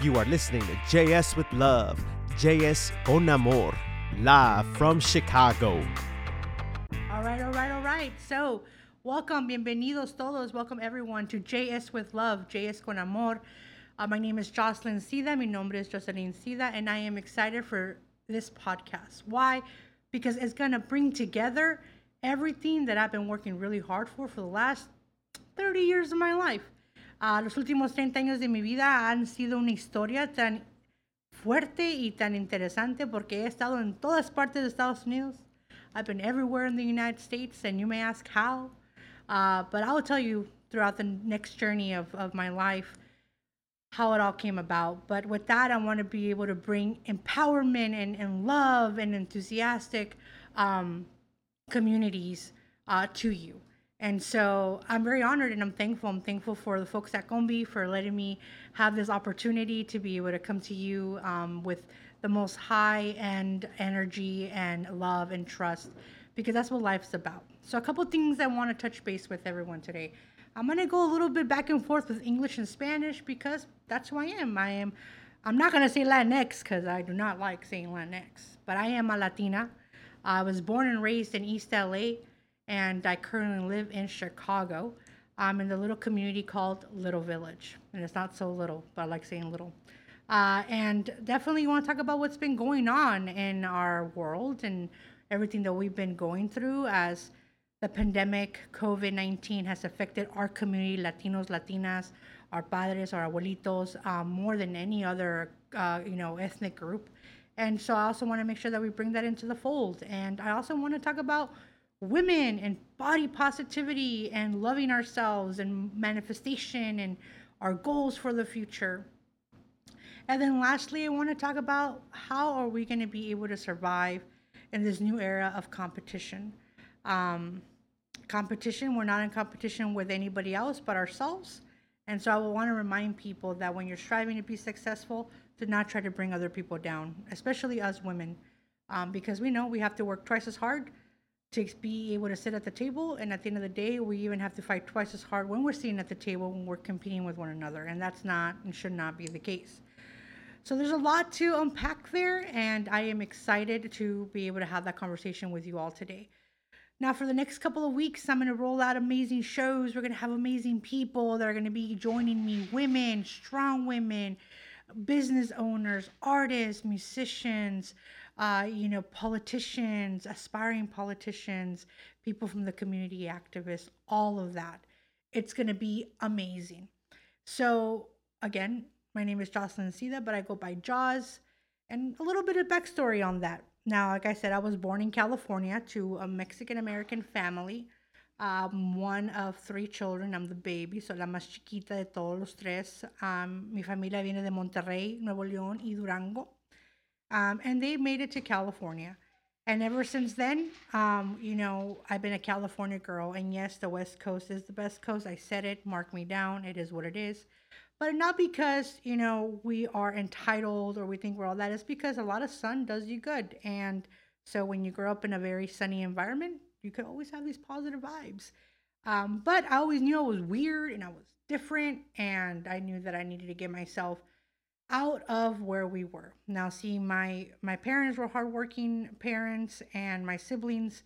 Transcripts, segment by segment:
You are listening to JS with Love, JS Con Amor, live from Chicago. All right, all right, all right. So, welcome, bienvenidos todos. Welcome everyone to JS with Love, JS Con Amor. Uh, my name is Jocelyn Sida. Mi nombre es Jocelyn Sida, and I am excited for this podcast. Why? Because it's going to bring together everything that I've been working really hard for for the last 30 years of my life. Uh, los últimos 30 años de mi vida han sido una historia tan fuerte y tan interesante porque he estado en todas partes de Estados Unidos. I've been everywhere in the United States, and you may ask how. Uh, but I will tell you throughout the next journey of, of my life how it all came about. But with that, I want to be able to bring empowerment and, and love and enthusiastic um, communities uh, to you. And so I'm very honored and I'm thankful. I'm thankful for the folks at Combi for letting me have this opportunity to be able to come to you um, with the most high end energy and love and trust because that's what life's about. So, a couple things I want to touch base with everyone today. I'm going to go a little bit back and forth with English and Spanish because that's who I am. I am, I'm not going to say Latinx because I do not like saying Latinx, but I am a Latina. I was born and raised in East LA and I currently live in Chicago. I'm in the little community called Little Village, and it's not so little, but I like saying little. Uh, and definitely you want to talk about what's been going on in our world and everything that we've been going through as the pandemic, COVID 19, has affected our community, Latinos, Latinas, our padres, our abuelitos, um, more than any other, uh, you know, ethnic group. And so I also want to make sure that we bring that into the fold. And I also want to talk about women and body positivity and loving ourselves and manifestation and our goals for the future. And then lastly, I want to talk about how are we going to be able to survive in this new era of competition. Um, competition, we're not in competition with anybody else but ourselves. And so I will want to remind people that when you're striving to be successful, to not try to bring other people down, especially us women, um, because we know we have to work twice as hard to be able to sit at the table. And at the end of the day, we even have to fight twice as hard when we're sitting at the table when we're competing with one another. And that's not and should not be the case. So there's a lot to unpack there, and I am excited to be able to have that conversation with you all today. Now, for the next couple of weeks, I'm going to roll out amazing shows. We're going to have amazing people that are going to be joining me women, strong women, business owners, artists, musicians, uh, you know, politicians, aspiring politicians, people from the community activists, all of that. It's going to be amazing. So, again, my name is Jocelyn Sida, but I go by Jaws, and a little bit of backstory on that. Now, like I said, I was born in California to a Mexican American family. Um, one of three children. I'm the baby, so la más chiquita de todos los tres. Um, mi familia viene de Monterrey, Nuevo León y Durango um, and they made it to California. And ever since then, um, you know, I've been a California girl. And yes, the West Coast is the best coast. I said it, mark me down. It is what it is. But not because, you know, we are entitled or we think we're all that. It's because a lot of sun does you good. And so when you grow up in a very sunny environment, you could always have these positive vibes. Um, but I always knew I was weird and I was different. And I knew that I needed to get myself out of where we were. Now, see, my my parents were hardworking parents, and my siblings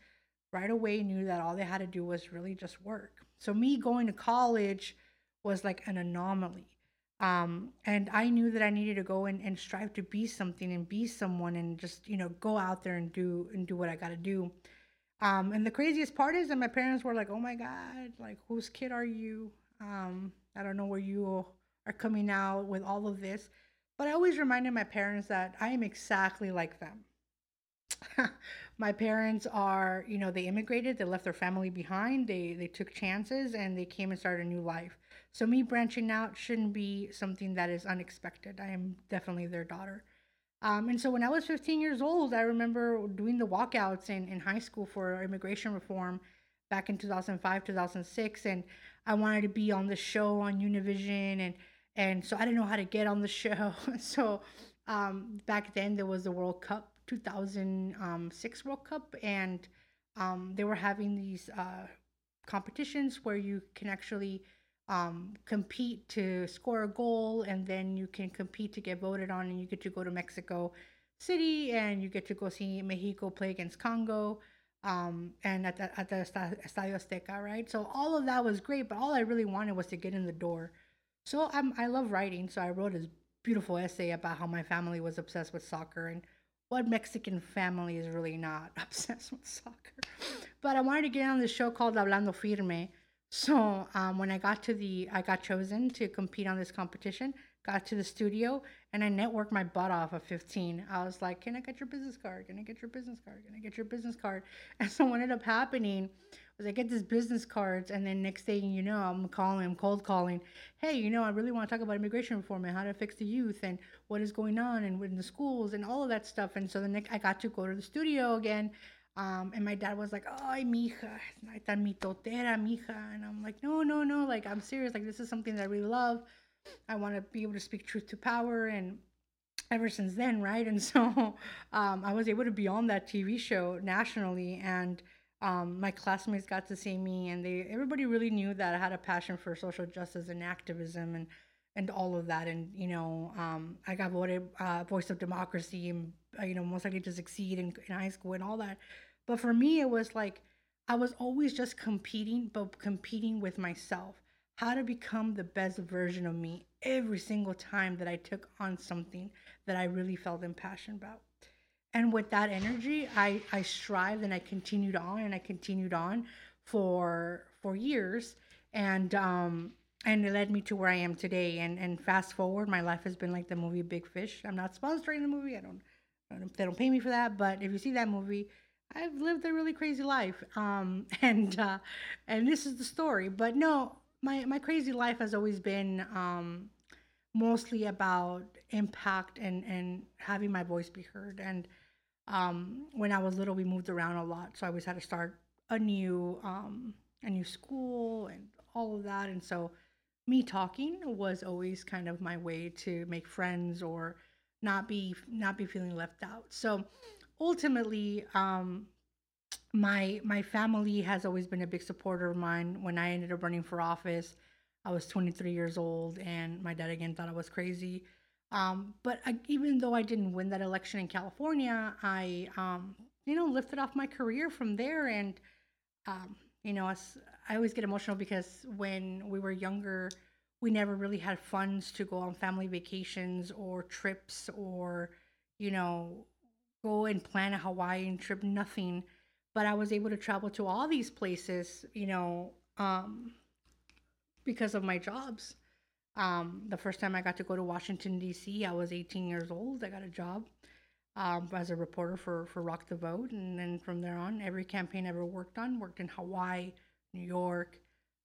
right away knew that all they had to do was really just work. So me going to college was like an anomaly. Um, and I knew that I needed to go and, and strive to be something and be someone and just, you know, go out there and do and do what I gotta do. Um, and the craziest part is that my parents were like, Oh my God, like whose kid are you? Um, I don't know where you are coming out with all of this. But I always reminded my parents that I am exactly like them. my parents are, you know, they immigrated, they left their family behind, they they took chances and they came and started a new life. So me branching out shouldn't be something that is unexpected. I am definitely their daughter. Um, and so when I was 15 years old, I remember doing the walkouts in, in high school for immigration reform back in 2005, 2006. And I wanted to be on the show on Univision and and so I didn't know how to get on the show. so um, back then there was the World Cup, 2006 World Cup, and um, they were having these uh, competitions where you can actually um, compete to score a goal, and then you can compete to get voted on, and you get to go to Mexico City, and you get to go see Mexico play against Congo, um, and at the, at the Estadio Azteca, right? So all of that was great, but all I really wanted was to get in the door. So I'm, I love writing, so I wrote this beautiful essay about how my family was obsessed with soccer and what Mexican family is really not obsessed with soccer. But I wanted to get on this show called Hablando Firme, so um, when I got to the, I got chosen to compete on this competition. Got to the studio and I networked my butt off at 15. I was like, "Can I get your business card? Can I get your business card? Can I get your business card?" And so what ended up happening was I get these business cards, and then next thing you know, I'm calling, I'm cold calling. Hey, you know, I really want to talk about immigration reform and how to fix the youth and what is going on and in the schools and all of that stuff. And so the next, I got to go to the studio again um, and my dad was like, "Ay, mija, tan mitotera, mija," and I'm like, "No, no, no, like I'm serious. Like this is something that I really love. I want to be able to speak truth to power." And ever since then, right? And so um, I was able to be on that TV show nationally, and um, my classmates got to see me, and they everybody really knew that I had a passion for social justice and activism and and all of that. And you know, um, I got voted uh, voice of democracy and uh, you know most likely to succeed in, in high school and all that. But for me it was like i was always just competing but competing with myself. How to become the best version of me every single time that i took on something that i really felt impassioned about and with that energy i i strived and i continued on and i continued on for for years and um and it led me to where I am today. And and fast forward, my life has been like the movie Big Fish. I'm not sponsoring the movie. I don't they don't pay me for that, but if you see that movie, I've lived a really crazy life. Um, and uh, and this is the story. But no, my my crazy life has always been um, mostly about impact and and having my voice be heard. And um, when I was little, we moved around a lot, so I always had to start a new um, a new school and all of that. And so me talking was always kind of my way to make friends or not be not be feeling left out. So ultimately, um, my my family has always been a big supporter of mine. When I ended up running for office, I was 23 years old, and my dad again thought I was crazy. Um, but I, even though I didn't win that election in California, I um, you know lifted off my career from there, and um, you know I always get emotional because when we were younger we never really had funds to go on family vacations or trips or, you know, go and plan a Hawaiian trip, nothing. But I was able to travel to all these places, you know, um, because of my jobs. Um, the first time I got to go to Washington, D.C., I was 18 years old. I got a job um, as a reporter for, for Rock the Vote. And then from there on, every campaign I ever worked on worked in Hawaii, New York,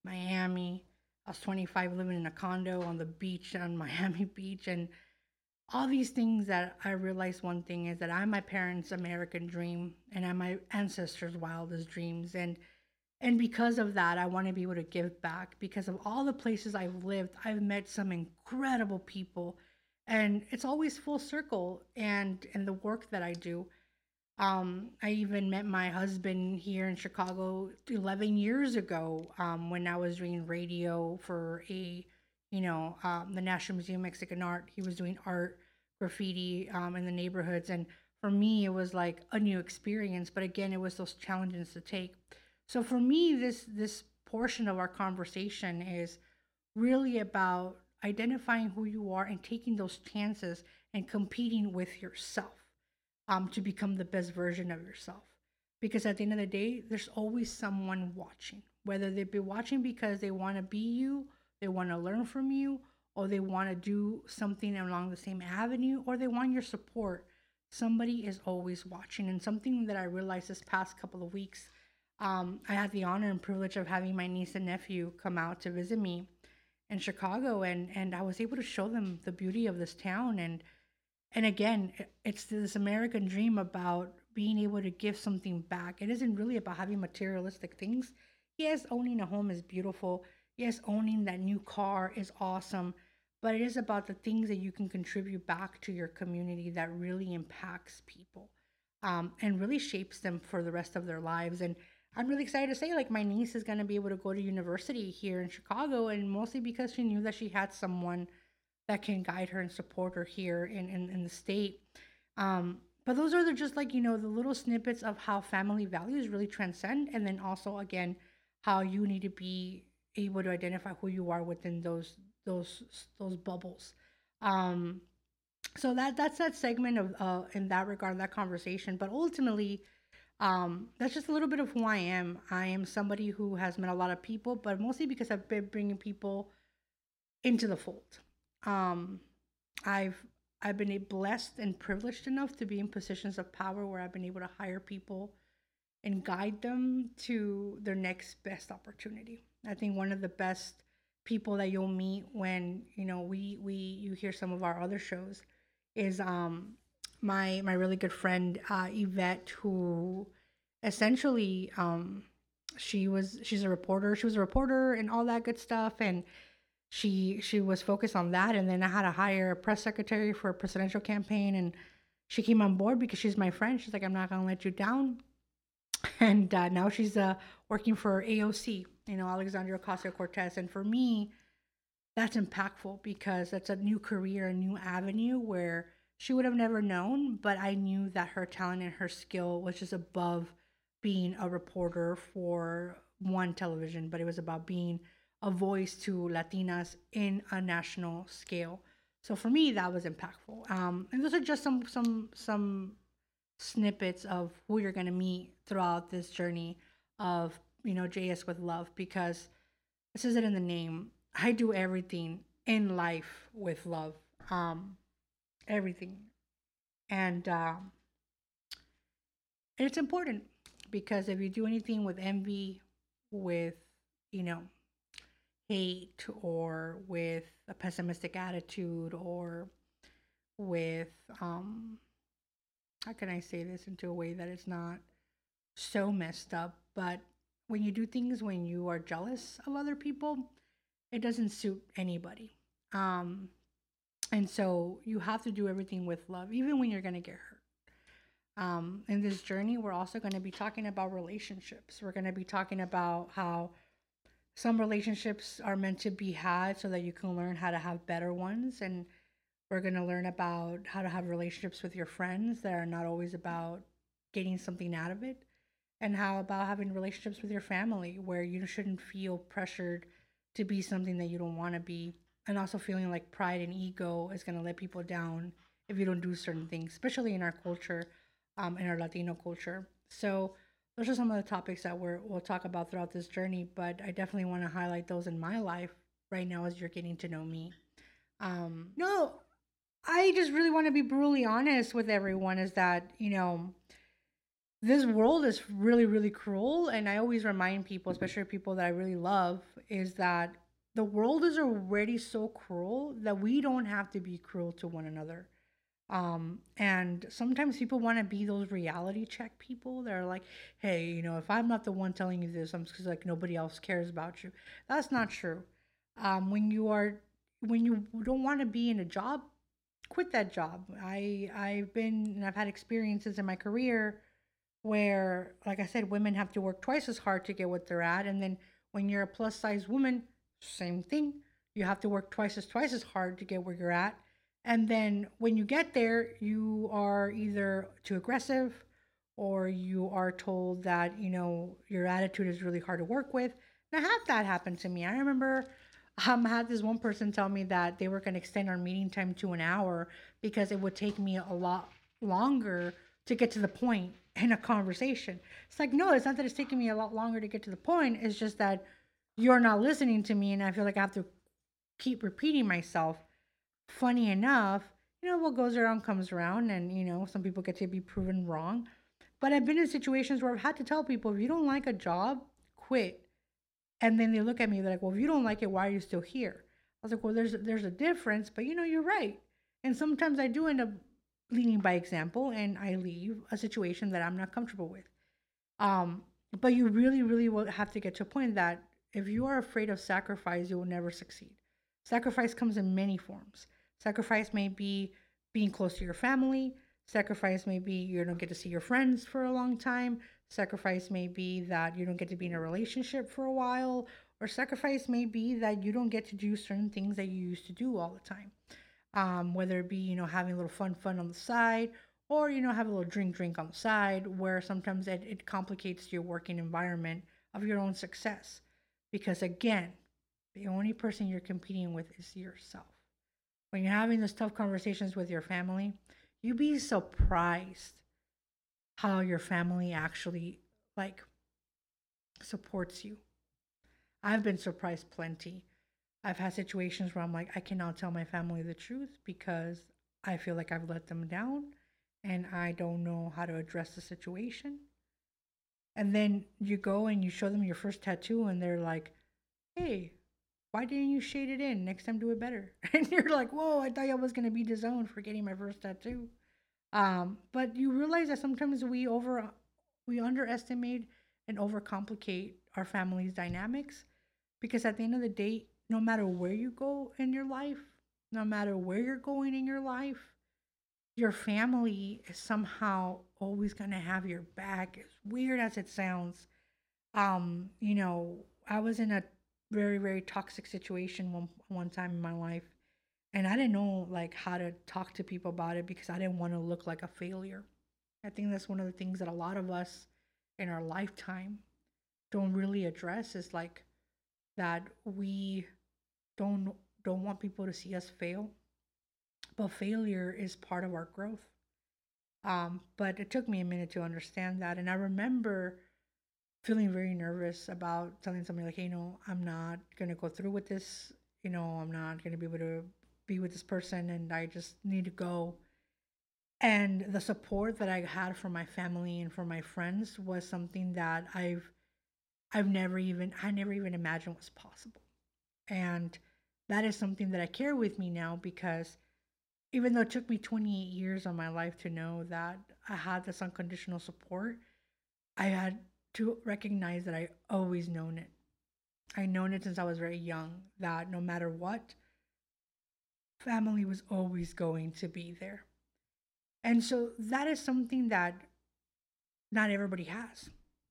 Miami, I was 25 living in a condo on the beach on Miami Beach and all these things that I realized one thing is that I'm my parents' American dream and I'm my ancestors' wildest dreams and and because of that I want to be able to give back because of all the places I've lived I've met some incredible people and it's always full circle and and the work that I do um, I even met my husband here in Chicago 11 years ago um, when I was doing radio for a, you know, um, the National Museum of Mexican Art. He was doing art, graffiti um, in the neighborhoods. And for me, it was like a new experience. But again, it was those challenges to take. So for me, this this portion of our conversation is really about identifying who you are and taking those chances and competing with yourself um, to become the best version of yourself. Because at the end of the day, there's always someone watching, whether they be watching because they want to be you, they want to learn from you, or they want to do something along the same avenue, or they want your support. Somebody is always watching. And something that I realized this past couple of weeks, um, I had the honor and privilege of having my niece and nephew come out to visit me in Chicago, and and I was able to show them the beauty of this town and and again, it's this American dream about being able to give something back. It isn't really about having materialistic things. Yes, owning a home is beautiful. Yes, owning that new car is awesome. But it is about the things that you can contribute back to your community that really impacts people um, and really shapes them for the rest of their lives. And I'm really excited to say like my niece is going to be able to go to university here in Chicago and mostly because she knew that she had someone that can guide her and support her here in, in, in the state. Um, but those are the, just like, you know, the little snippets of how family values really transcend. And then also, again, how you need to be able to identify who you are within those, those, those bubbles. Um, so that, that's that segment of, uh, in that regard, that conversation. But ultimately, um, that's just a little bit of who I am. I am somebody who has met a lot of people, but mostly because I've been bringing people into the fold. Um, I've I've been blessed and privileged enough to be in positions of power where I've been able to hire people and guide them to their next best opportunity. I think one of the best people that you'll meet when you know we we you hear some of our other shows is um my my really good friend uh, Yvette who essentially um she was she's a reporter. She was a reporter and all that good stuff and she she was focused on that. And then i had to hire a press secretary for a presidential campaign and she came on board because she's my friend. She's like i'm not to let you down. And uh, now she's uh, working for aoc you know alexandria ocasio-cortez. And for me that's impactful because that's a new career a new avenue where she would have never known but i knew that her talent and her skill was just above being a reporter for one television but it was about being a voice to Latinas in a national scale. So for me, that was impactful. Um, and those are just some some some snippets of who you're gonna meet throughout this journey of you know JS with love because this is it in the name. I do everything in life with love. Um, everything, and um, it's important because if you do anything with envy, with you know hate or with a pessimistic attitude or with um how can I say this into a way that it's not so messed up, but when you do things when you are jealous of other people, it doesn't suit anybody. Um and so you have to do everything with love even when you're going to get hurt. Um in this journey, we're also going to be talking about relationships. We're going to be talking about how some relationships are meant to be had so that you can learn how to have better ones and we're going to learn about how to have relationships with your friends that are not always about getting something out of it and how about having relationships with your family where you shouldn't feel pressured to be something that you don't want to be and also feeling like pride and ego is going to let people down if you don't do certain things especially in our culture um, in our latino culture so those are some of the topics that we're, we'll talk about throughout this journey, but I definitely want to highlight those in my life right now as you're getting to know me. Um, no, I just really want to be brutally honest with everyone is that, you know, this world is really, really cruel. And I always remind people, especially people that I really love, is that the world is already so cruel that we don't have to be cruel to one another. Um, and sometimes people want to be those reality check people. They're like, hey, you know, if I'm not the one telling you this, I'm just like nobody else cares about you. That's not true. Um, when you are, when you don't want to be in a job, quit that job. I I've been and I've had experiences in my career where, like I said, women have to work twice as hard to get what they're at, and then when you're a plus size woman, same thing. You have to work twice as twice as hard to get where you're at and then when you get there, you are either too aggressive or you are told that, you know, your attitude is really hard to work with. And I had that happen to me. I remember um, I had this one person tell me that they were going to extend our meeting time to an hour because it would take me a lot longer to get to the point in a conversation. It's like, no, it's not that it's taking me a lot longer to get to the point. It's just that you're not listening to me. And I feel like I have to keep repeating myself funny enough, you know, what goes around comes around, and you know, some people get to be proven wrong. But I've been in situations where I've had to tell people, if you don't like a job, quit. And then they look at me, they're like, well, if you don't like it, why are you still here? I was like, well, there's there's a difference, but you know, you're right. And sometimes I do end up leading by example, and I leave a situation that I'm not comfortable with. Um, but you really, really will have to get to a point that if you are afraid of sacrifice, you will never succeed. Sacrifice comes in many forms. Sacrifice may be being close to your family. Sacrifice may be you don't get to see your friends for a long time. Sacrifice may be that you don't get to be in a relationship for a while. Or sacrifice may be that you don't get to do certain things that you used to do all the time. Um, whether it be, you know, having a little fun, fun on the side, or, you know, have a little drink, drink on the side, where sometimes it, it complicates your working environment of your own success. Because again, the only person you're competing with is yourself. When you're having those tough conversations with your family, you'd be surprised how your family actually like supports you. I've been surprised plenty. I've had situations where I'm like, I cannot tell my family the truth because I feel like I've let them down and I don't know how to address the situation. And then you go and you show them your first tattoo and they're like, hey, why didn't you shade it in? Next time do it better. And you're like, whoa, I thought I was gonna be disowned for getting my first tattoo. Um, but you realize that sometimes we over we underestimate and overcomplicate our family's dynamics because at the end of the day, no matter where you go in your life, no matter where you're going in your life, your family is somehow always going to have your back as weird as it sounds. Um you know i was in a very very toxic situation one one time in my life and i didn't know like how to talk to people about it because i didn't want to look like a failure. I think that's one of the things that a lot of us in our lifetime don't really address is like that we don't don't want people to see us fail but failure is part of our growth. Um, but it took me a minute to understand that and i remember feeling very nervous about telling somebody like hey, you know i'm not going to go through with this you know i'm not going to be able to be with this person and i just need to go. And the support that i had from my family and from my friends was something that i've i've never even i never even imagined was possible. And that is something that i carry with me now because even though it took me 28 years of my life to know that i had this unconditional support i had to recognize that i always known it i known it since i was very young that no matter what family was always going to be there and so that is something that not everybody has.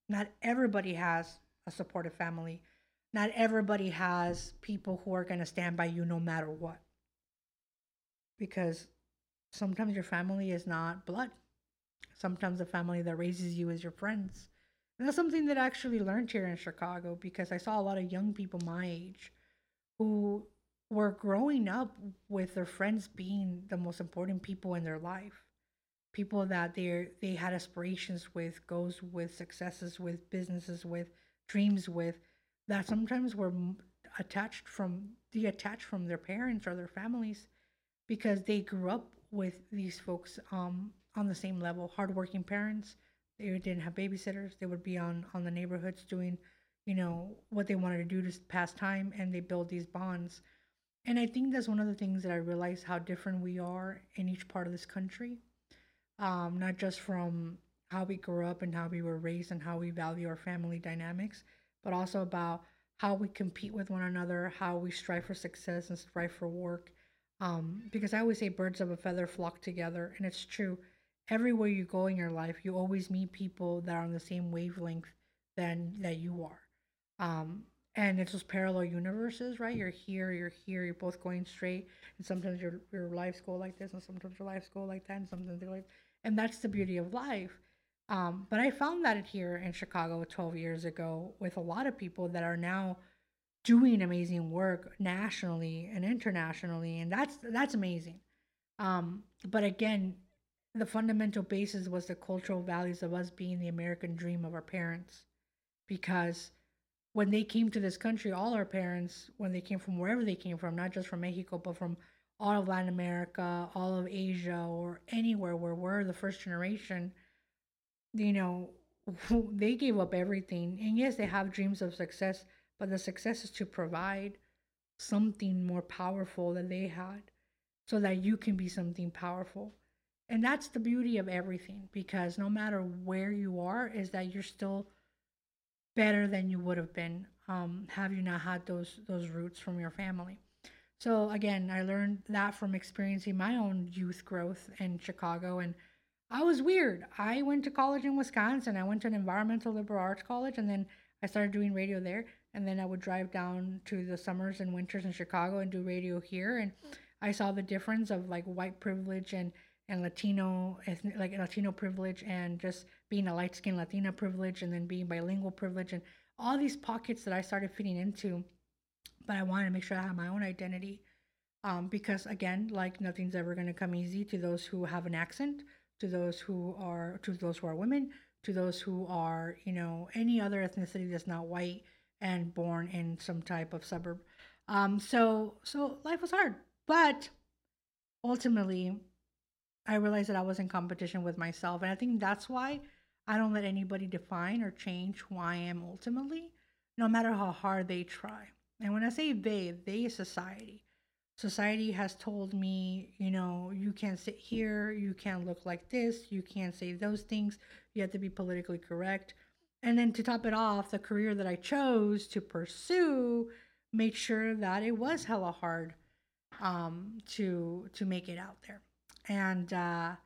Not everybody has a supportive family. Not everybody has people who are going to stand by you no matter what. Because sometimes your family is not blood. Sometimes the family that raises you is your friends. And that's something that I actually learned here in Chicago because I saw a lot of young people my age who were growing up with their friends being the most important people in their life people that they they had aspirations with, goals with, successes with, businesses with, dreams with, that sometimes were attached from detached from their parents or their families because they grew up with these folks um, on the same level. Hardworking parents, they didn't have babysitters. They would be on on the neighborhoods doing, you know, what they wanted to do to pass time, and they build these bonds. And I think that's one of the things that I realized how different we are in each part of this country um, not just from how we grew up and how we were raised and how we value our family dynamics, but also about how we compete with one another, how we strive for success and strive for work. Um, because I always say birds of a feather flock together, and it's true. Everywhere you go in your life, you always meet people that are on the same wavelength than that you are. Um, and it's those parallel universes, right? You're here, you're here, you're both going straight, and sometimes your your lives go like this, and sometimes your lives go like that, and sometimes they like and that's the beauty of life. Um, but I found that here in Chicago 12 years ago with a lot of people that are now doing amazing work nationally and internationally, and that's that's amazing. Um, but again, the fundamental basis was the cultural values of us being the American dream of our parents, because when they came to this country, all our parents, when they came from wherever they came from, not just from Mexico, but from all of Latin America, all of Asia, or anywhere where we're the first generation, you know, they gave up everything. And yes, they have dreams of success, but the success is to provide something more powerful than they had so that you can be something powerful. And that's the beauty of everything because no matter where you are, is that you're still better than you would have been um, have you not had those those roots from your family. So again, I learned that from experiencing my own youth growth in Chicago and I was weird. I went to college in Wisconsin. I went to an environmental liberal arts college and then I started doing radio there. And then I would drive down to the summers and winters in Chicago and do radio here. And I saw the difference of like white privilege and, and Latino, like Latino privilege and just being a light skinned Latina privilege and then being bilingual privilege and all these pockets that I started fitting into. But I wanted to make sure I had my own identity. Um, because again, like nothing's ever going to come easy to those who have an accent to those who are to those who are women, to those who are, you know, any other ethnicity that's not white and born in some type of suburb. Um, so so life was hard. But ultimately I realized that I was in competition with myself. And I think that's why I don't let anybody define or change who I am ultimately, no matter how hard they try. And when I say they, they is society society has told me, you know, you can't sit here, you can't look like this, you can't say those things, you have to be politically correct. And then to top it off, the career that I chose to pursue made sure that it was hella hard um, to to make it out there. And uh,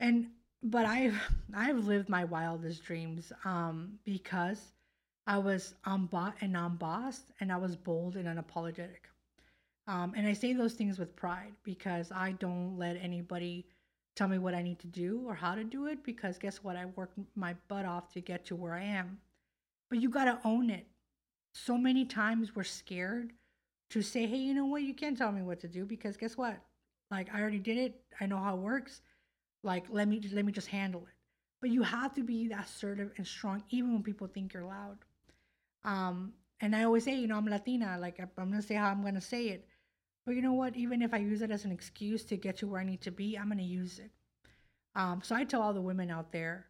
and but I've I've lived my wildest dreams um, because I was unbought and unbossed, and I was bold and unapologetic. Um, and I say those things with pride because I don't let anybody tell me what I need to do or how to do it because guess what? I worked my butt off to get to where I am. But you got to own it. So many times we're scared to say, hey, you know what? You can't tell me what to do because guess what? Like I already did it. I know how it works. Like let me let me just handle it. But you have to be assertive and strong even when people think you're loud. Um, and I always say, you know, I'm Latina. Like I'm gonna say how I'm gonna say it. But you know what? Even if I use it as an excuse to get to where I need to be, I'm going to use it. Um, so I tell all the women out there,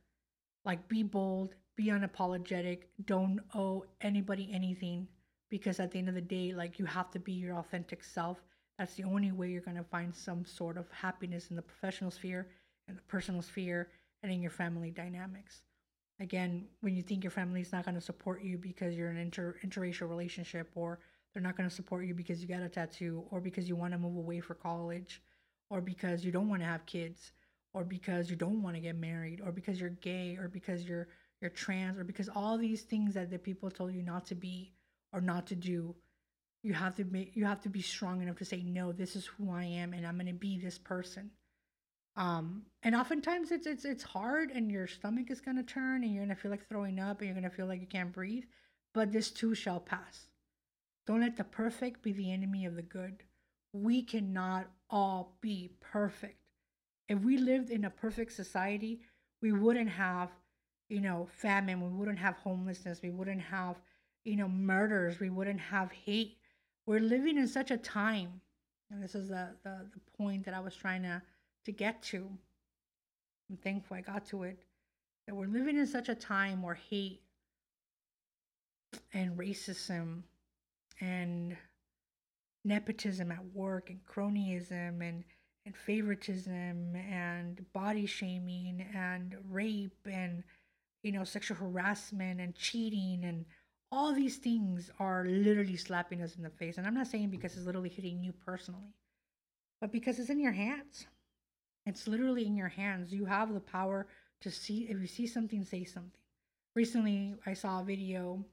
like, be bold, be unapologetic, don't owe anybody anything because at the end of the day, like, you have to be your authentic self. That's the only way you're going to find some sort of happiness in the professional sphere, in the personal sphere, and in your family dynamics. Again, when you think your family is not going to support you because you're in an inter- interracial relationship or they're not going to support you because you got a tattoo or because you want to move away for college or because you don't want to have kids or because you don't want to get married or because you're gay or because you're you're trans or because all these things that the people told you not to be or not to do you have to make you have to be strong enough to say no this is who i am and i'm going to be this person. Um and oftentimes it's it's it's hard and your stomach is going to turn and you're going to feel like throwing up and you're going to feel like you can't breathe but this too shall pass don't let the perfect be the enemy of the good. We cannot all be perfect. If we lived in a perfect society, we wouldn't have, you know, famine, we wouldn't have homelessness, we wouldn't have, you know, murders, we wouldn't have hate. We're living in such a time, and this is the, the, the point that I was trying to, to get to. I'm thankful I got to it. That we're living in such a time where hate and racism and nepotism at work and cronyism and and favoritism and body shaming and rape and you know sexual harassment and cheating and all these things are literally slapping us in the face. And i'm not saying because it's literally hitting you personally but because it's in your hands. It's literally in your hands. You have the power to see if you see something say something. Recently i saw a video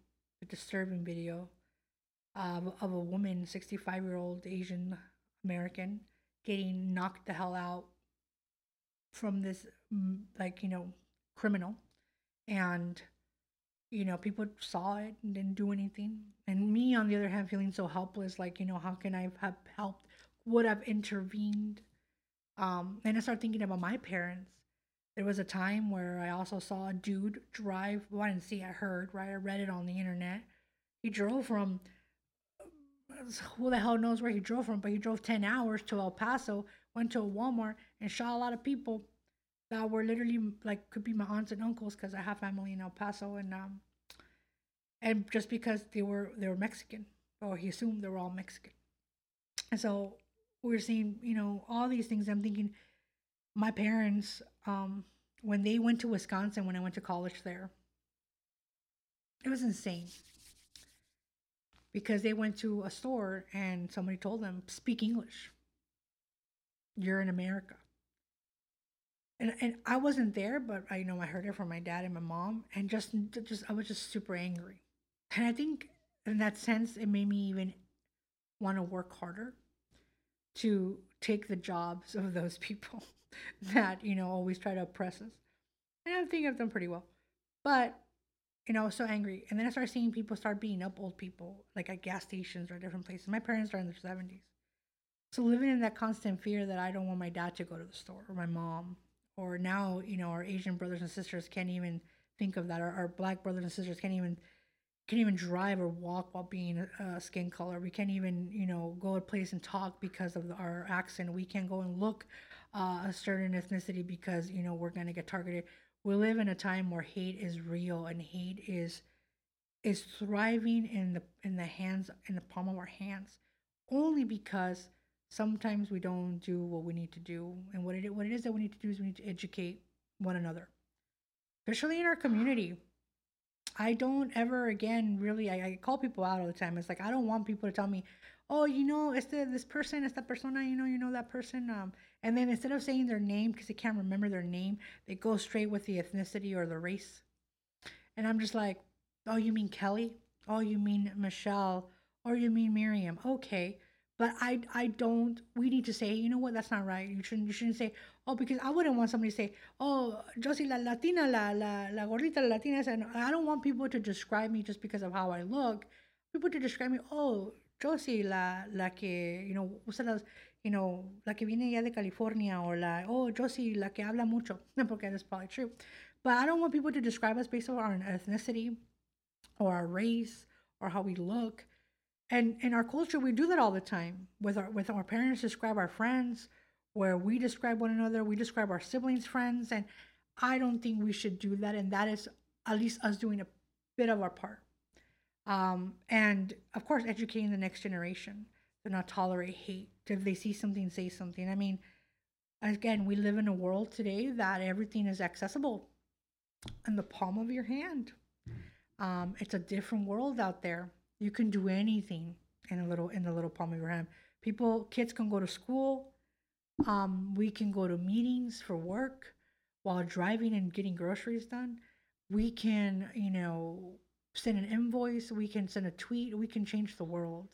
a disturbing video of a woman, 65 year old Asian American, getting knocked the hell out from this, mm, like, you know, criminal. And, you know, people saw it and didn't do anything. And me, on the other hand, feeling so helpless, like, you know, how can I have helped? Would have intervened? Um, and I started thinking about my parents. There was a time where I also saw a dude drive. Well, I didn't see, I heard, right? I read it on the internet. He drove from who the hell knows where he drove from, but he drove 10 hours to El Paso, went to a Walmart, and shot a lot of people that were literally like could be my aunts and uncles because I have family in El Paso, and um, and just because they were they were Mexican, or he assumed they were all Mexican, and so we are seeing you know all these things. I'm thinking, my parents, um, when they went to Wisconsin, when I went to college there, it was insane because they went to a store and somebody told them, speak English. You're in America. and and I wasn't there, but I you know I heard it from my dad and my mom, and just just I was just super angry, and I think in that sense it made me even want to work harder to take the jobs of those people that you know always try to oppress us, and I think I've done pretty well, but. Know, I was so angry. And then I started seeing people start beating up old people, like at gas stations or different places. My parents are in their 70s. So living in that constant fear that I don't want my dad to go to the store or my mom or now you know our asian brothers and sisters can't even think of that our, our black brothers and sisters can't even can't even drive or walk while being a skin color we can't even you know go to a place and talk because of our accent we can't go and look uh, a certain ethnicity because you know we're going to get targeted we live in a time where hate is real and hate is is thriving in the in the hands in the palm of our hands only because sometimes we don't do what we need to do. And what it what it is that we need to do is we need to educate one another especially in our community. I don't ever again really I, I call people out all the time. It's like i don't want people to tell me oh you know it's the, this person that persona you know you know that person um and then instead of saying their name because they can't remember their name they go straight with the ethnicity or the race and i'm just like oh you mean kelly oh you mean michelle or you mean miriam okay but I I don't we need to say, you know what, that's not right. You shouldn't you shouldn't say, oh, because I wouldn't want somebody to say, oh, Josie la Latina, la la la gordita la Latina. And I don't want people to describe me just because of how I look. People to describe me, oh, Josie, la la que, you know, usa las, you know, la que viene ya de California or la, oh, Josie, la que habla mucho. Porque that's probably true. But I don't want people to describe us based on our ethnicity or our race or how we look and in our culture we do that all the time with our with our parents describe our friends where we describe one another we describe our siblings friends and i don't think we should do that and that is at least us doing a bit of our part um, and of course educating the next generation to not tolerate hate if they see something say something i mean again we live in a world today that everything is accessible in the palm of your hand um, it's a different world out there you can do anything in a little in the little palm of your hand. People, kids can go to school. Um, we can go to meetings for work while driving and getting groceries done. We can, you know, send an invoice. We can send a tweet. We can change the world,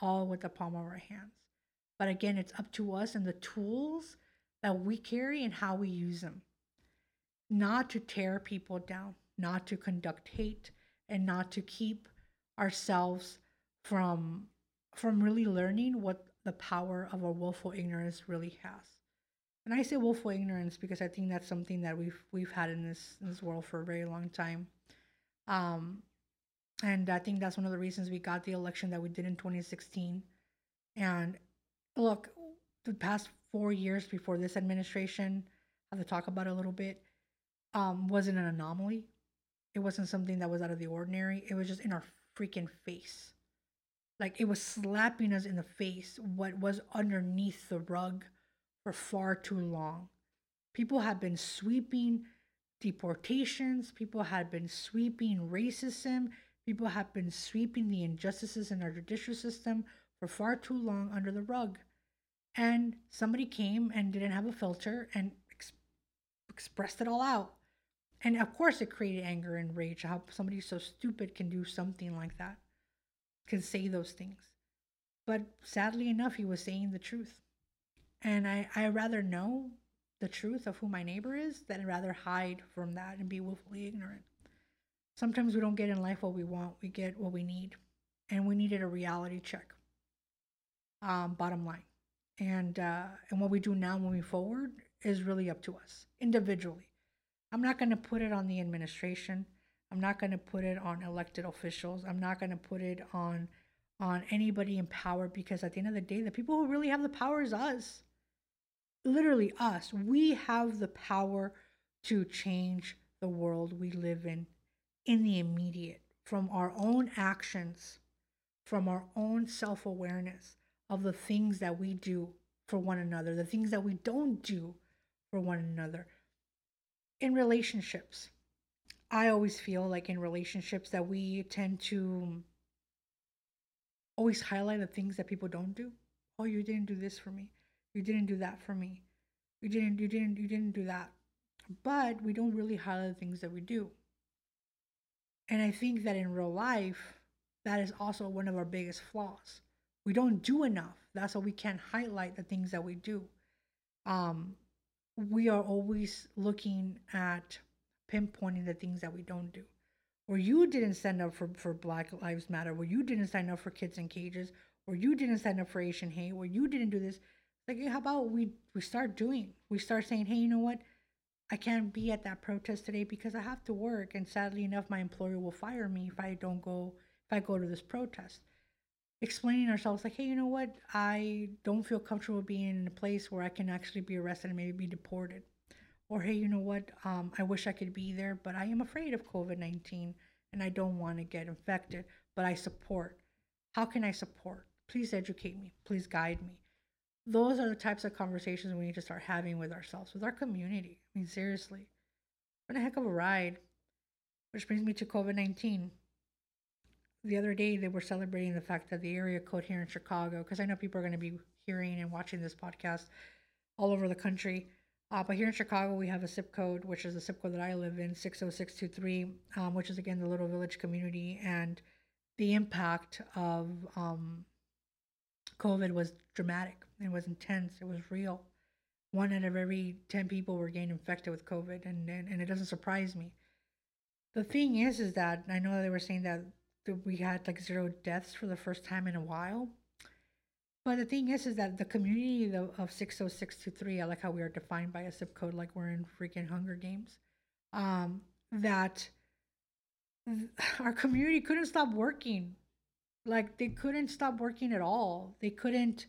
all with the palm of our hands. But again, it's up to us and the tools that we carry and how we use them. Not to tear people down, not to conduct hate, and not to keep ourselves from from really learning what the power of a willful ignorance really has. And I say willful ignorance because I think that's something that we've we've had in this in this world for a very long time. Um, and I think that's one of the reasons we got the election that we did in 2016. And look, the past four years before this administration, I have to talk about it a little bit, um, wasn't an anomaly. It wasn't something that was out of the ordinary. It was just in our freaking face. Like it was slapping us in the face what was underneath the rug for far too long. People had been sweeping deportations, people had been sweeping racism, people have been sweeping the injustices in our judicial system for far too long under the rug. And somebody came and didn't have a filter and ex- expressed it all out. And of course, it created anger and rage. How somebody so stupid can do something like that, can say those things. But sadly enough, he was saying the truth. And I, I rather know the truth of who my neighbor is than rather hide from that and be willfully ignorant. Sometimes we don't get in life what we want, we get what we need. And we needed a reality check. Um, bottom line. And uh, and what we do now moving forward is really up to us individually I'm not going to put it on the administration. I'm not going to put it on elected officials. I'm not going to put it on on anybody in power because at the end of the day, the people who really have the power is us. Literally us. We have the power to change the world we live in in the immediate from our own actions, from our own self-awareness of the things that we do for one another, the things that we don't do for one another in relationships, I always feel like in relationships that we tend to always highlight the things that people don't do. Oh, you didn't do this for me. You didn't do that for me. You didn't, you didn't, you didn't do that. But we don't really highlight the things that we do. And I think that in real life, that is also one of our biggest flaws. We don't do enough. That's why we can't highlight the things that we do. Um, we are always looking at pinpointing the things that we don't do. Or you didn't stand up for, for Black Lives Matter, where you didn't sign up for kids in cages, or you didn't sign up for Asian hate, where you didn't do this. Like, how about we we start doing? We start saying, hey, you know what? I can't be at that protest today because I have to work, and sadly enough, my employer will fire me if I don't go if I go to this protest. Explaining ourselves like, hey, you know what? I don't feel comfortable being in a place where I can actually be arrested and maybe be deported. Or hey, you know what? Um, I wish I could be there, but I am afraid of COVID nineteen and I don't want to get infected. But I support. How can I support? Please educate me. Please guide me those are the types of conversations we need to start having with ourselves, with our community. I mean, seriously, what a heck of a ride. Which brings me to COVID 19. The other day, they were celebrating the fact that the area code here in Chicago, because I know people are going to be hearing and watching this podcast all over the country. Uh, but here in Chicago, we have a zip code, which is the zip code that I live in, 60623, um, which is again the little village community. And the impact of um, COVID was dramatic. It was intense. It was real. One out of every 10 people were getting infected with COVID, and, and, and it doesn't surprise me. The thing is, is that I know they were saying that, we had like zero deaths for the first time in a while. But the thing is, is that the community of 60623, I like how we are defined by a zip code, like we're in freaking Hunger Games, um, that our community couldn't stop working like they couldn't stop working at all. They couldn't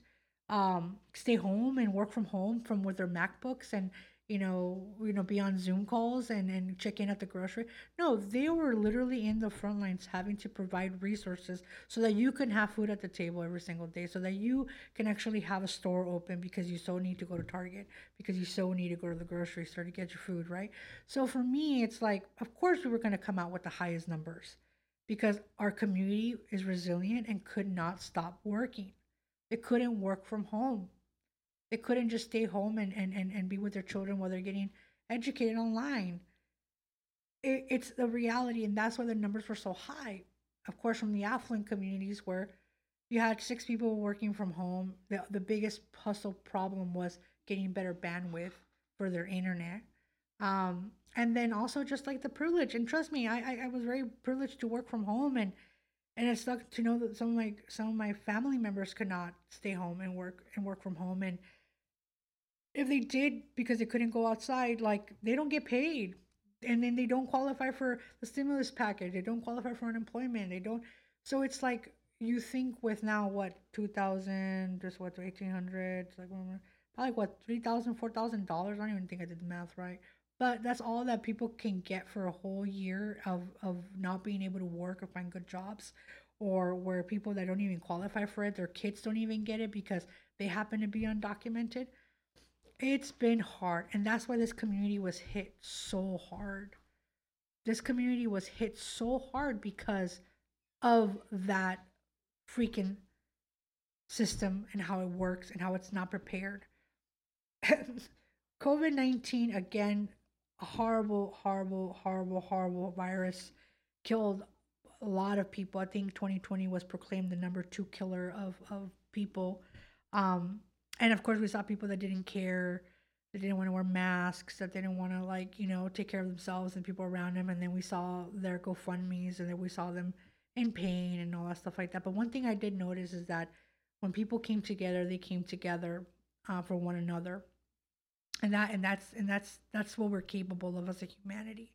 um, stay home and work from home from with their MacBooks and you know you know be on Zoom calls and and check in at the grocery. No, they were literally in the front lines having to provide resources so that you can have food at the table every single day, so that you can actually have a store open because you so need to go to Target because you so need to go to the grocery store to get your food, right? So for me, it's like of course we were going to come out with the highest numbers because our community is resilient and could not stop working. They couldn't work from home. They couldn't just stay home and, and, and, and be with their children while they're getting educated online. It, it's the reality, and that's why the numbers were so high. Of course, from the affluent communities where you had six people working from home, the, the biggest hustle problem was getting better bandwidth for their internet. Um, and then also just like the privilege and trust me I, I, I was very privileged to work from home and and it sucked to know that some of my some of my family members could not stay home and work and work from home. And if they did because they couldn't go outside like they don't get paid. And then they don't qualify for the stimulus package. They don't qualify for unemployment. They don't so it's like you think with now what 2000 just what 1800 like probably what 3000 4000 dollars? I don't even think i did the math right but that's all that people can get for a whole year of, of not being able to work or find good jobs or where people that don't even qualify for it their kids don't even get it because they happen to be undocumented. It's been hard and that's why this community was hit so hard. This community was hit so hard because of that freaking system and how it works and how it's not prepared. COVID 19 again horrible, horrible, horrible, horrible virus killed a lot of people. I think 2020 was proclaimed the number two killer of, of people. Um, and of course, we saw people that didn't care, that didn't want to wear masks, that they didn't want to, like, you know, take care of themselves and people around them. And then we saw their GoFundMe's and then we saw them in pain and all that stuff like that. But one thing I did notice is that when people came together, they came together uh, for one another and that and that's and that's that's what we're capable of as a humanity.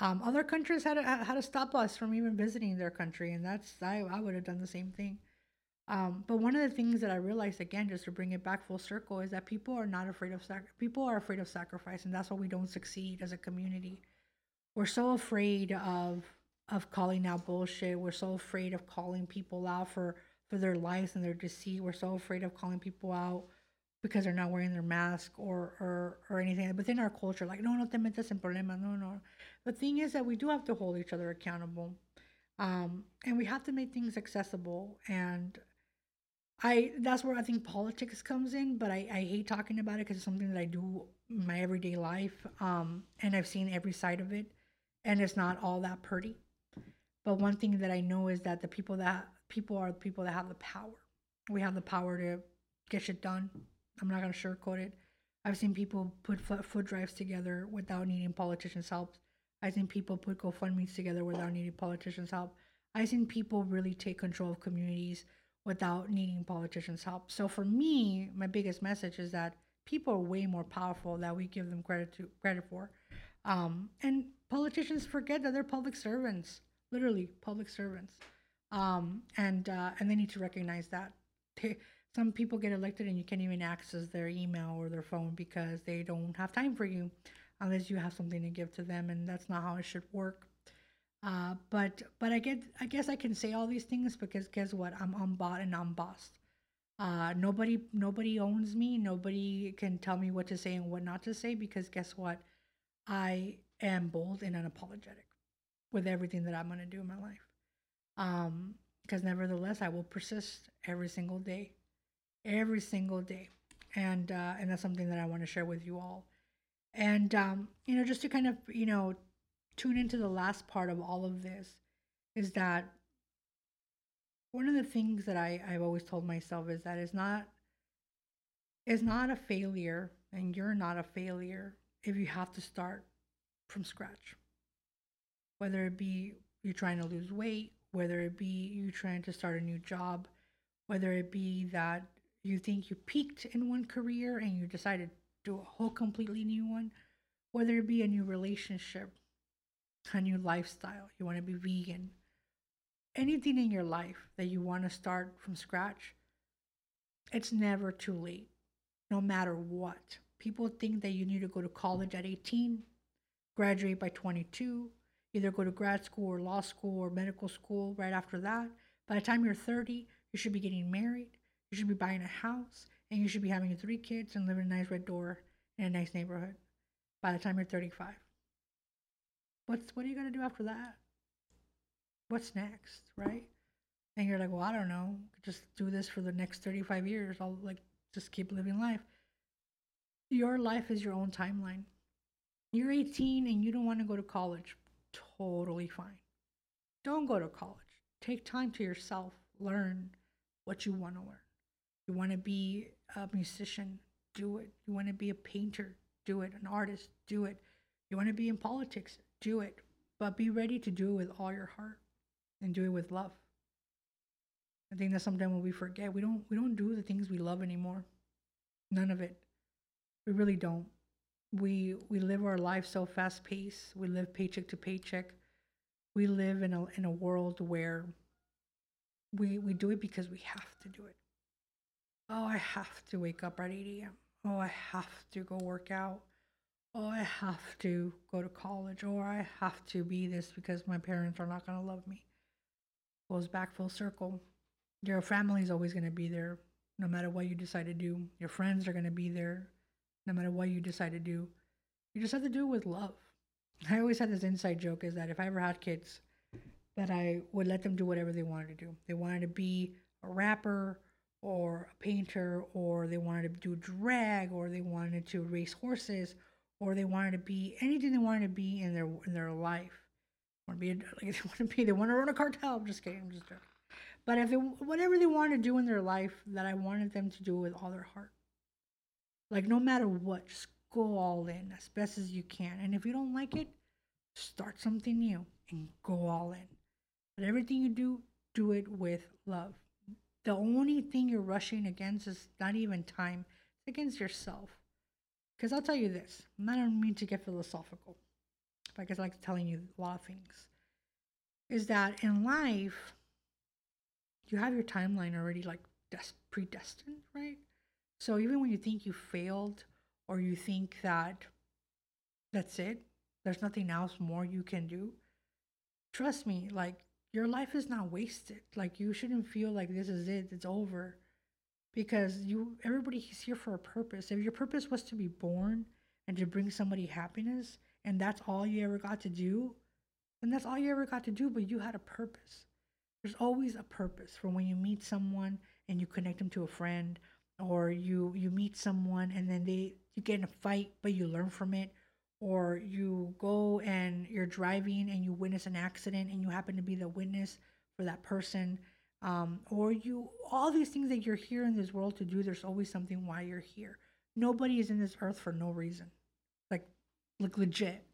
Um, other countries had to, had to stop us from even visiting their country and that's i, I would have done the same thing. Um, but one of the things that i realized again just to bring it back full circle is that people are not afraid of sac- people are afraid of sacrifice and that's why we don't succeed as a community. We're so afraid of of calling out bullshit. We're so afraid of calling people out for for their lives and their deceit. We're so afraid of calling people out because they're not wearing their mask or or or anything within our culture like no no te metas en problemas no no the thing is that we do have to hold each other accountable um, and we have to make things accessible and I that's where I think politics comes in, but I, I hate talking about it because it's something that I do in my everyday life. Um, and I've seen every side of it, and it's not all that pretty. But one thing that I know is that the people that people are the people that have the power. We have the power to get shit done. I'm not gonna sugarcoat it. I've seen people put foot drives together without needing politicians' help. I've seen people put GoFundMe's together without needing politicians' help. I've seen people really take control of communities without needing politicians' help. So for me, my biggest message is that people are way more powerful than we give them credit to credit for. Um, and politicians forget that they're public servants, literally public servants. Um, and uh, and they need to recognize that. They, some people get elected and you can't even access their email or their phone because they don't have time for you unless you have something to give to them and that's not how it should work uh, but but I get I guess I can say all these things because guess what? I'm unbought and I'm bossed. Uh, nobody nobody owns me. Nobody can tell me what to say and what not to say because guess what? I am bold and unapologetic with everything that I'm gonna do in my life. Um, because nevertheless, I will persist every single day, every single day, and uh, and that's something that I want to share with you all. And um, you know, just to kind of you know tune into the last part of all of this is that one of the things that I, I've always told myself is that it's not it's not a failure and you're not a failure if you have to start from scratch. Whether it be you're trying to lose weight, whether it be you trying to start a new job, whether it be that you think you peaked in one career and you decided to do a whole completely new one, whether it be a new relationship, a new lifestyle, you want to be vegan, anything in your life that you want to start from scratch, it's never too late, no matter what. People think that you need to go to college at 18, graduate by 22, either go to grad school or law school or medical school right after that. By the time you're 30, you should be getting married, you should be buying a house, and you should be having three kids and living in a nice red door in a nice neighborhood by the time you're 35. What's what are you gonna do after that? What's next, right? And you're like, well, I don't know. Just do this for the next 35 years. I'll like just keep living life. Your life is your own timeline. You're 18 and you don't want to go to college. Totally fine. Don't go to college. Take time to yourself. Learn what you want to learn. You want to be a musician? Do it. You want to be a painter? Do it. An artist? Do it. You want to be in politics? do it, but be ready to do it with all your heart and do it with love. I think that sometimes when we forget, we don't we don't do the things we love anymore. None of it. We really don't. We we live our life so fast paced. We live paycheck to paycheck. We live in a in a world where we we do it because we have to do it. Oh, I have to wake up at 8 a.m. Oh, I have to go work out oh, I have to go to college or I have to be this because my parents are not going to love me. Goes back full circle. Your family is always going to be there no matter what you decide to do. Your friends are going to be there no matter what you decide to do. You just have to do it with love. I always had this inside joke is that if I ever had kids, that I would let them do whatever they wanted to do. They wanted to be a rapper or a painter, or they wanted to do drag, or they wanted to race horses, or they wanted to be anything they wanted to be in their in their life. Want to be like they want to be they want to run a cartel. I'm just kidding. I'm just joking. But if it, whatever they want to do in their life, that I wanted them to do with all their heart. Like no matter what, just go all in as best as you can. And if you don't like it, start something new and go all in. But everything you do, do it with love. The only thing you're rushing against is not even time. It's against yourself. Because I'll tell you this, I don't mean to get philosophical, because I like telling you a lot of things, is that in life, you have your timeline already like des- predestined, right? So even when you think you failed or you think that that's it, there's nothing else more you can do, trust me, like your life is not wasted. Like you shouldn't feel like this is it, it's over because you everybody is here for a purpose. If your purpose was to be born and to bring somebody happiness and that's all you ever got to do, then that's all you ever got to do, but you had a purpose. There's always a purpose for when you meet someone and you connect them to a friend or you you meet someone and then they you get in a fight but you learn from it or you go and you're driving and you witness an accident and you happen to be the witness for that person um, or you all these things that you're here in this world to do there's always something why you're here. Nobody is in this earth for no reason. Like like legit.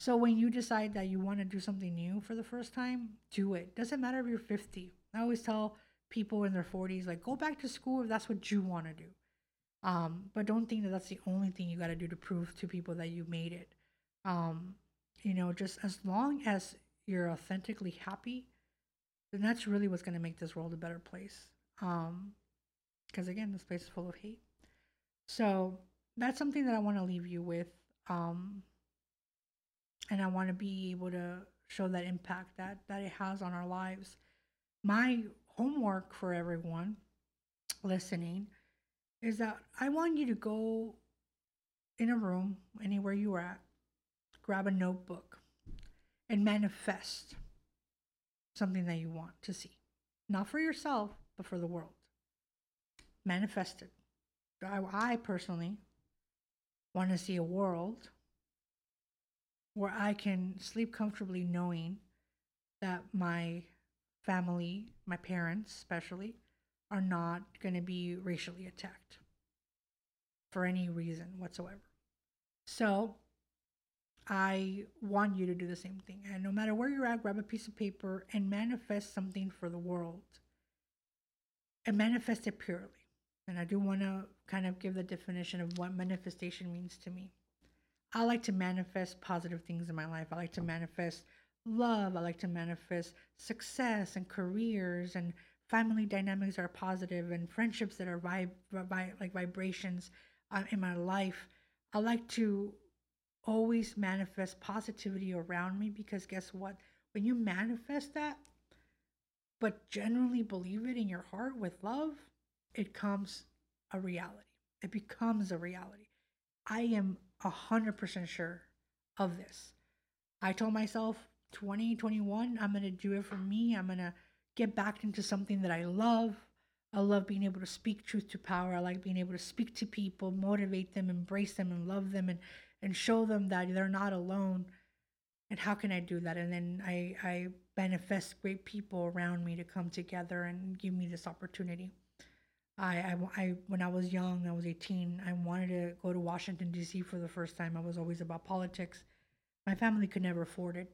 So when you decide that you want to do something new for the first time do it. Doesn't matter if you're 50 i always tell people in their 40s like go back to school if that's what you want to do um, but don't think that that's the only thing you got to do to prove to people that you made it. Um, you know just as long as you're authentically happy then that's really what's going to make this world a better place. Um, because again this place is full of hate. So that's something that i want to leave you with um, and i want to be able to show that impact that that it has on our lives. My homework for everyone listening is that I want you to go in a room, anywhere you are at, grab a notebook, and manifest something that you want to see. Not for yourself, but for the world. Manifest it. I, I personally want to see a world where I can sleep comfortably knowing that my family, my parents especially, are not going to be racially attacked for any reason whatsoever. So I want you to do the same thing. And no matter where you're at, grab a piece of paper and manifest something for the world and manifest it purely. And I do want to kind of give the definition of what manifestation means to me. I like to manifest positive things in my life. I like to manifest love. I like to manifest success and careers and family dynamics are positive and friendships that are vib- vib- like vibrations uh, in my life. I like to always manifest positivity around me because guess what? When you manifest that, but generally believe it in your heart with love, it comes a reality. It becomes a reality. I am 100% sure of this. I told myself 2021, I'm going to do it for me. I'm going to get back into something that I love. I love being able to speak truth to power. I like being able to speak to people, motivate them, embrace them, and love them, and and show them that they're not alone. And how can I do that? And then I I manifest great people around me to come together and give me this opportunity. I, I, I when I was young, I was 18. I wanted to go to Washington D.C. for the first time. I was always about politics. My family could never afford it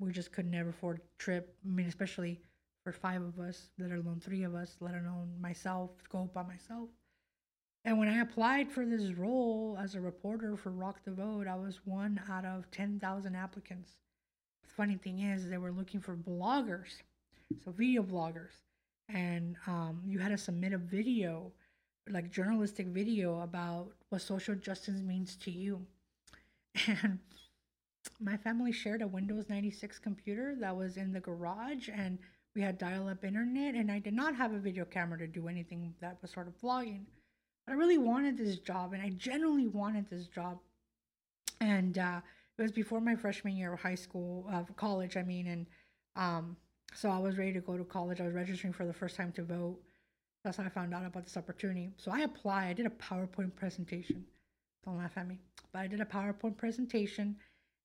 we just could never afford a trip. I mean, especially for five of us, let alone three of us, let alone myself, go by myself. And when I applied for this role as a reporter for Rock the Vote, I was one out of 10,000 applicants. The funny thing is, they were looking for bloggers, so video bloggers. And um, you had to submit a video, like journalistic video about what social justice means to you. And my family shared a Windows 96 computer that was in the garage and we had dial up internet and I did not have a video camera to do anything that was sort of vlogging. But I really wanted this job and I genuinely wanted this job. And uh, it was before my freshman year of high school, of college, I mean. And um, so I was ready to go to college. I was registering for the first time to vote. That's how I found out about this opportunity. So I applied. I did a PowerPoint presentation. Don't laugh at me. But I did a PowerPoint presentation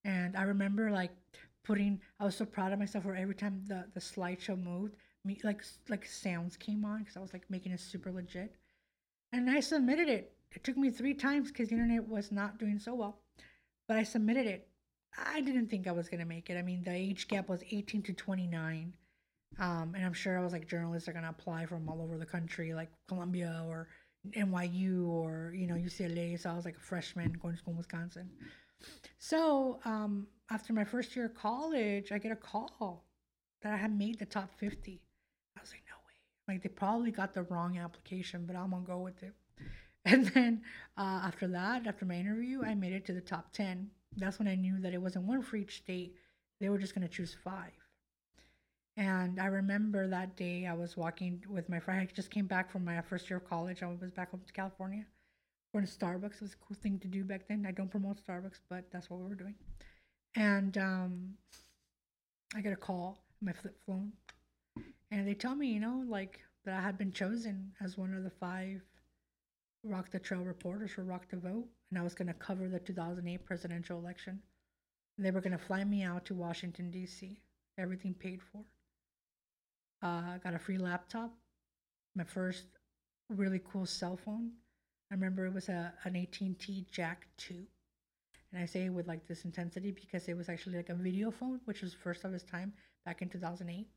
and I remember like putting, I was so proud of myself where every time the, the slideshow moved, me like like sounds came on because I was like making it super legit. And I submitted it. It took me three times because the internet was not doing so well. But I submitted it. I didn't think I was gonna make it. I mean, the age gap was 18 to 29. Um, and I'm sure I was like journalists are gonna apply from all over the country, like Columbia or NYU or you know UCLA. So I was like a freshman going to school in Wisconsin. So um, after my first year of college, I get a call that I had made the top 50. I was like, no way. Like they probably got the wrong application, but I'm gonna go with it. And then uh, after that, after my interview, I made it to the top 10. That's when I knew that it wasn't one for each state. They were just gonna choose five. And I remember that day I was walking with my friend. I just came back from my first year of college. I was back home to California going to Starbucks. It was a cool thing to do back then. I don't promote Starbucks, but that's what we were doing. And um, I get a call, my flip phone, and they tell me, you know, like that I had been chosen as one of the five Rock the Trail reporters for Rock the Vote, and I was going to cover the 2008 presidential election. They were going to fly me out to Washington, D.C., everything paid for. Uh, I got a free laptop, my first really cool cell phone. I remember it was a, an AT&T Jack 2. And I say it with like this intensity because it was actually like a video phone, which was first of its time back in 2008.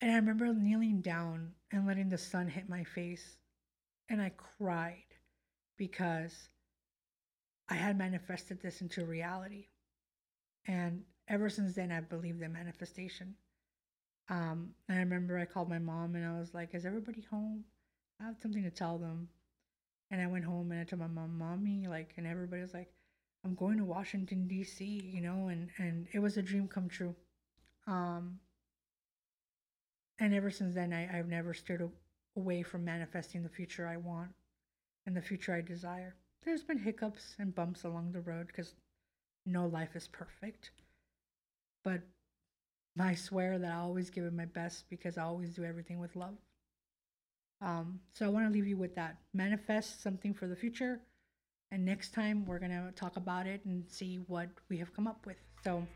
And I remember kneeling down and letting the sun hit my face. And I cried because I had manifested this into reality. And ever since then, I've believed in manifestation. Um, I remember I called my mom and I was like, Is everybody home? I have something to tell them. And I went home and I told my mom, Mommy, like, and everybody was like, I'm going to Washington, D.C., you know, and, and it was a dream come true. Um, and ever since then, I, I've never steered away from manifesting the future I want and the future I desire. There's been hiccups and bumps along the road because no life is perfect. But I swear that I always give it my best because I always do everything with love. Um, so I want to leave you with that. Manifest something for the future. And next time we're going to talk about it and see what we have come up with. So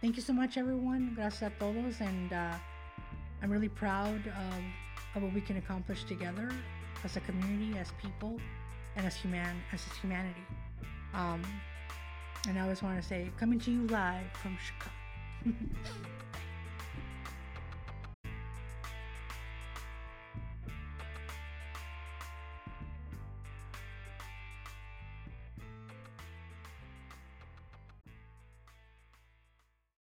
thank you so much, everyone. Gracias a todos. And uh, I'm really proud of, of what we can accomplish together as a community, as people, and as human as humanity. Um, and I always want to say, coming to you live from Chicago.